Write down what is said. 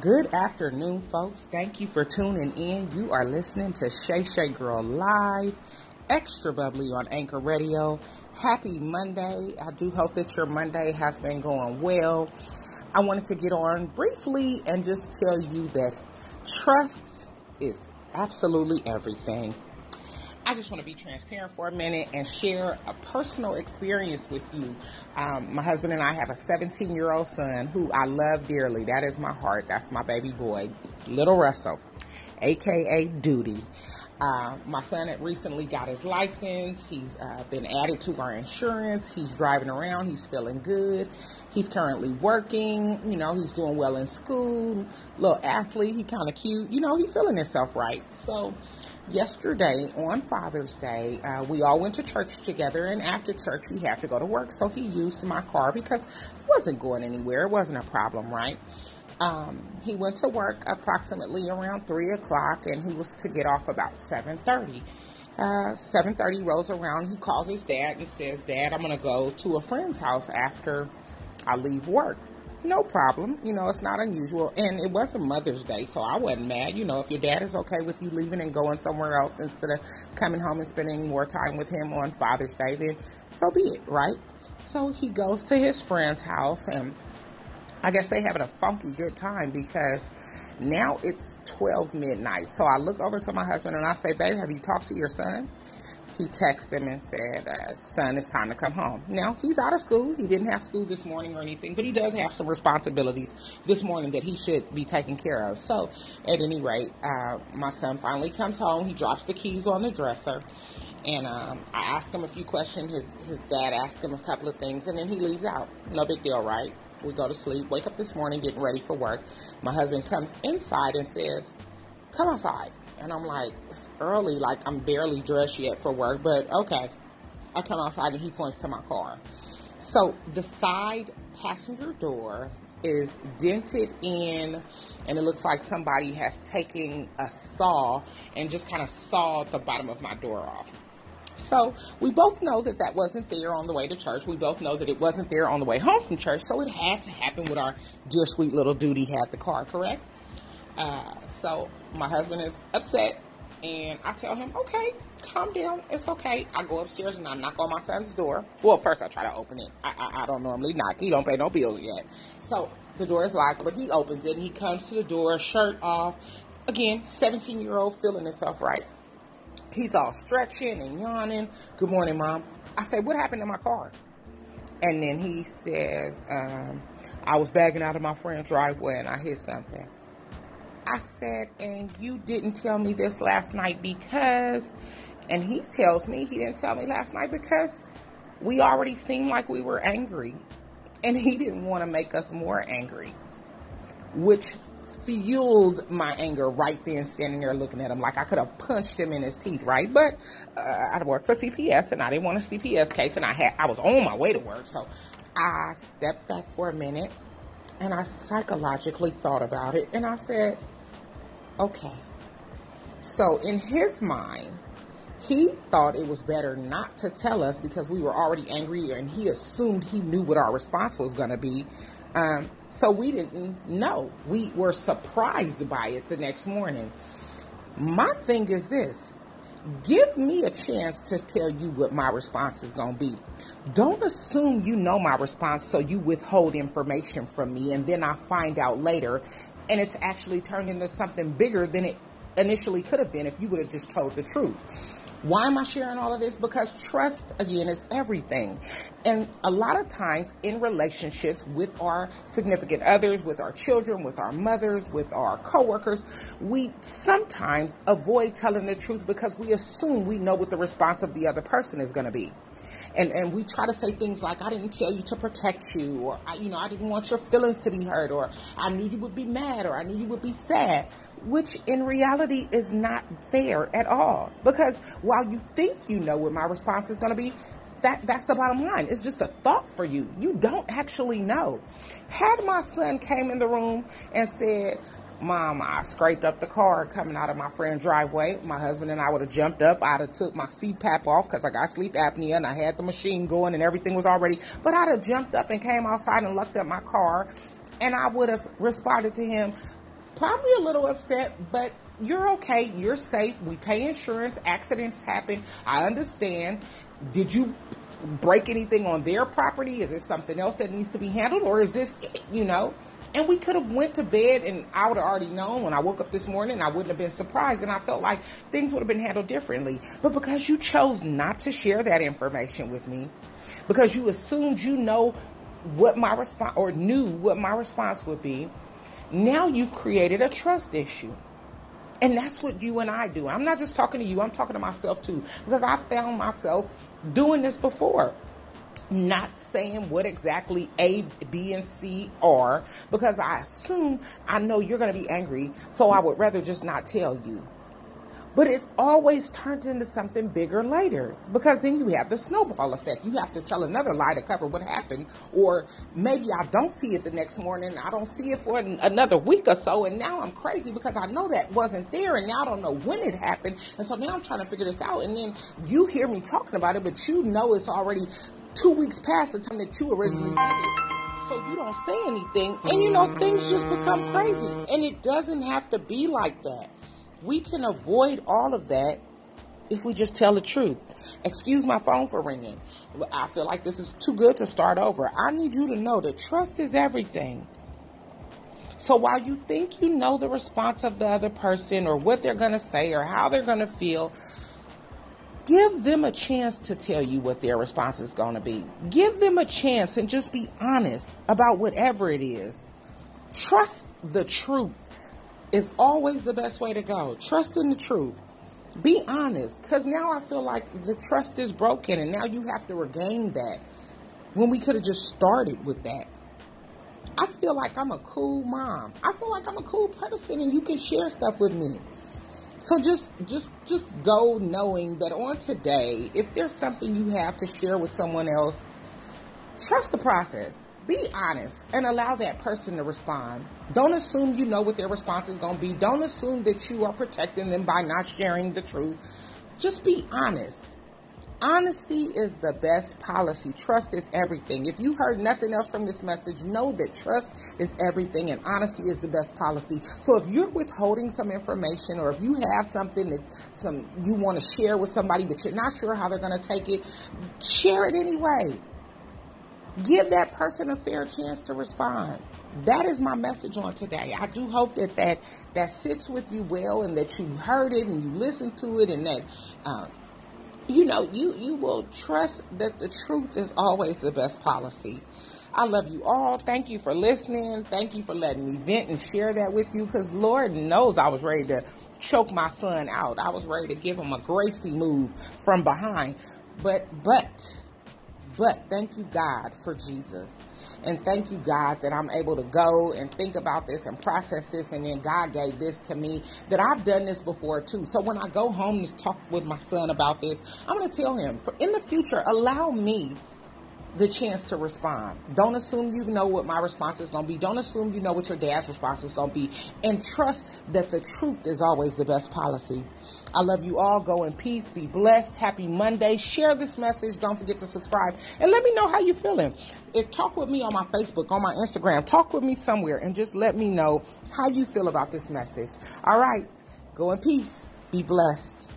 Good afternoon, folks. Thank you for tuning in. You are listening to Shay Shay Girl Live, extra bubbly on Anchor Radio. Happy Monday. I do hope that your Monday has been going well. I wanted to get on briefly and just tell you that trust is absolutely everything. I just want to be transparent for a minute and share a personal experience with you. Um, my husband and I have a 17 year old son who I love dearly. That is my heart. That's my baby boy, little Russell, aka Duty. Uh, my son had recently got his license. He's uh, been added to our insurance. He's driving around. He's feeling good. He's currently working. You know, he's doing well in school. Little athlete. He kind of cute. You know, he's feeling himself right. So yesterday on Father's Day, uh, we all went to church together, and after church, he had to go to work, so he used my car because it wasn't going anywhere. It wasn't a problem, right? Um, he went to work approximately around three o'clock, and he was to get off about seven thirty. Uh, 7.30 rolls around he calls his dad and says dad i'm going to go to a friend's house after i leave work no problem. You know, it's not unusual. And it wasn't Mother's Day, so I wasn't mad. You know, if your dad is okay with you leaving and going somewhere else instead of coming home and spending more time with him on Father's Day, then so be it, right? So he goes to his friend's house, and I guess they having a funky good time because now it's 12 midnight. So I look over to my husband and I say, Babe, have you talked to your son? He texted him and said, uh, son, it's time to come home. Now, he's out of school. He didn't have school this morning or anything, but he does have some responsibilities this morning that he should be taking care of. So, at any rate, uh, my son finally comes home. He drops the keys on the dresser. And um, I ask him a few questions. His, his dad asked him a couple of things, and then he leaves out. No big deal, right? We go to sleep, wake up this morning, getting ready for work. My husband comes inside and says, Come outside. And I'm like, it's early, like I'm barely dressed yet for work, but okay. I come outside and he points to my car. So the side passenger door is dented in and it looks like somebody has taken a saw and just kind of sawed the bottom of my door off. So we both know that that wasn't there on the way to church. We both know that it wasn't there on the way home from church. So it had to happen with our dear sweet little duty had the car, correct? Uh, so my husband is upset, and I tell him, okay, calm down. It's okay. I go upstairs and I knock on my son's door. Well, first I try to open it. I, I, I don't normally knock. He don't pay no bills yet. So the door is locked, but he opens it and he comes to the door, shirt off. Again, 17 year old feeling himself right. He's all stretching and yawning. Good morning, mom. I say, what happened to my car? And then he says, um, I was bagging out of my friend's driveway and I hit something. I said, and you didn't tell me this last night because, and he tells me he didn't tell me last night because we already seemed like we were angry. And he didn't want to make us more angry, which fueled my anger right then, standing there looking at him like I could have punched him in his teeth, right? But uh, I worked for CPS and I didn't want a CPS case, and I had I was on my way to work, so I stepped back for a minute and I psychologically thought about it, and I said, Okay. So in his mind, he thought it was better not to tell us because we were already angry and he assumed he knew what our response was going to be. Um, so we didn't know. We were surprised by it the next morning. My thing is this give me a chance to tell you what my response is going to be. Don't assume you know my response so you withhold information from me and then I find out later and it's actually turned into something bigger than it initially could have been if you would have just told the truth. Why am I sharing all of this? Because trust, again, is everything. And a lot of times in relationships with our significant others, with our children, with our mothers, with our coworkers, we sometimes avoid telling the truth because we assume we know what the response of the other person is going to be and and we try to say things like I didn't tell you to protect you or I, you know I didn't want your feelings to be hurt or I knew you would be mad or I knew you would be sad which in reality is not fair at all. Because while you think you know what my response is going to be that that's the bottom line. It's just a thought for you. You don't actually know. Had my son came in the room and said Mom, I scraped up the car coming out of my friend's driveway. My husband and I would have jumped up. I'd have took my CPAP off because I got sleep apnea and I had the machine going and everything was already. But I'd have jumped up and came outside and looked at my car, and I would have responded to him. probably a little upset, but you're okay. You're safe. We pay insurance. Accidents happen. I understand. Did you break anything on their property? Is there something else that needs to be handled, or is this, you know? And we could have went to bed, and I would have already known when I woke up this morning. I wouldn't have been surprised, and I felt like things would have been handled differently. But because you chose not to share that information with me, because you assumed you know what my response or knew what my response would be, now you've created a trust issue. And that's what you and I do. I'm not just talking to you, I'm talking to myself too. Because I found myself doing this before. Not saying what exactly A, B, and C are because I assume I know you're going to be angry, so I would rather just not tell you. But it's always turned into something bigger later because then you have the snowball effect. You have to tell another lie to cover what happened, or maybe I don't see it the next morning. I don't see it for another week or so, and now I'm crazy because I know that wasn't there, and now I don't know when it happened, and so now I'm trying to figure this out. And then you hear me talking about it, but you know it's already two weeks past the time that you originally did it so you don't say anything and you know mm. things just become crazy and it doesn't have to be like that we can avoid all of that if we just tell the truth. Excuse my phone for ringing. I feel like this is too good to start over. I need you to know that trust is everything. So while you think you know the response of the other person or what they're going to say or how they're going to feel, give them a chance to tell you what their response is going to be. Give them a chance and just be honest about whatever it is. Trust the truth is always the best way to go. Trust in the truth. Be honest, because now I feel like the trust is broken and now you have to regain that when we could have just started with that. I feel like I'm a cool mom. I feel like I'm a cool person and you can share stuff with me. So just just just go knowing that on today, if there's something you have to share with someone else, trust the process be honest and allow that person to respond. Don't assume you know what their response is going to be. Don't assume that you are protecting them by not sharing the truth. Just be honest. Honesty is the best policy. Trust is everything. If you heard nothing else from this message, know that trust is everything and honesty is the best policy. So if you're withholding some information or if you have something that some you want to share with somebody but you're not sure how they're going to take it, share it anyway. Give that person a fair chance to respond. That is my message on today. I do hope that that, that sits with you well and that you heard it and you listened to it and that, uh, you know, you, you will trust that the truth is always the best policy. I love you all. Thank you for listening. Thank you for letting me vent and share that with you because Lord knows I was ready to choke my son out. I was ready to give him a Gracie move from behind. But, but, but thank you, God, for Jesus. And thank you, God, that I'm able to go and think about this and process this. And then God gave this to me that I've done this before too. So when I go home to talk with my son about this, I'm going to tell him for in the future, allow me the chance to respond. Don't assume you know what my response is going to be. Don't assume you know what your dad's response is going to be. And trust that the truth is always the best policy. I love you all. Go in peace. Be blessed. Happy Monday. Share this message. Don't forget to subscribe. And let me know how you're feeling. If talk with me on my Facebook, on my Instagram, talk with me somewhere and just let me know how you feel about this message. All right. Go in peace. Be blessed.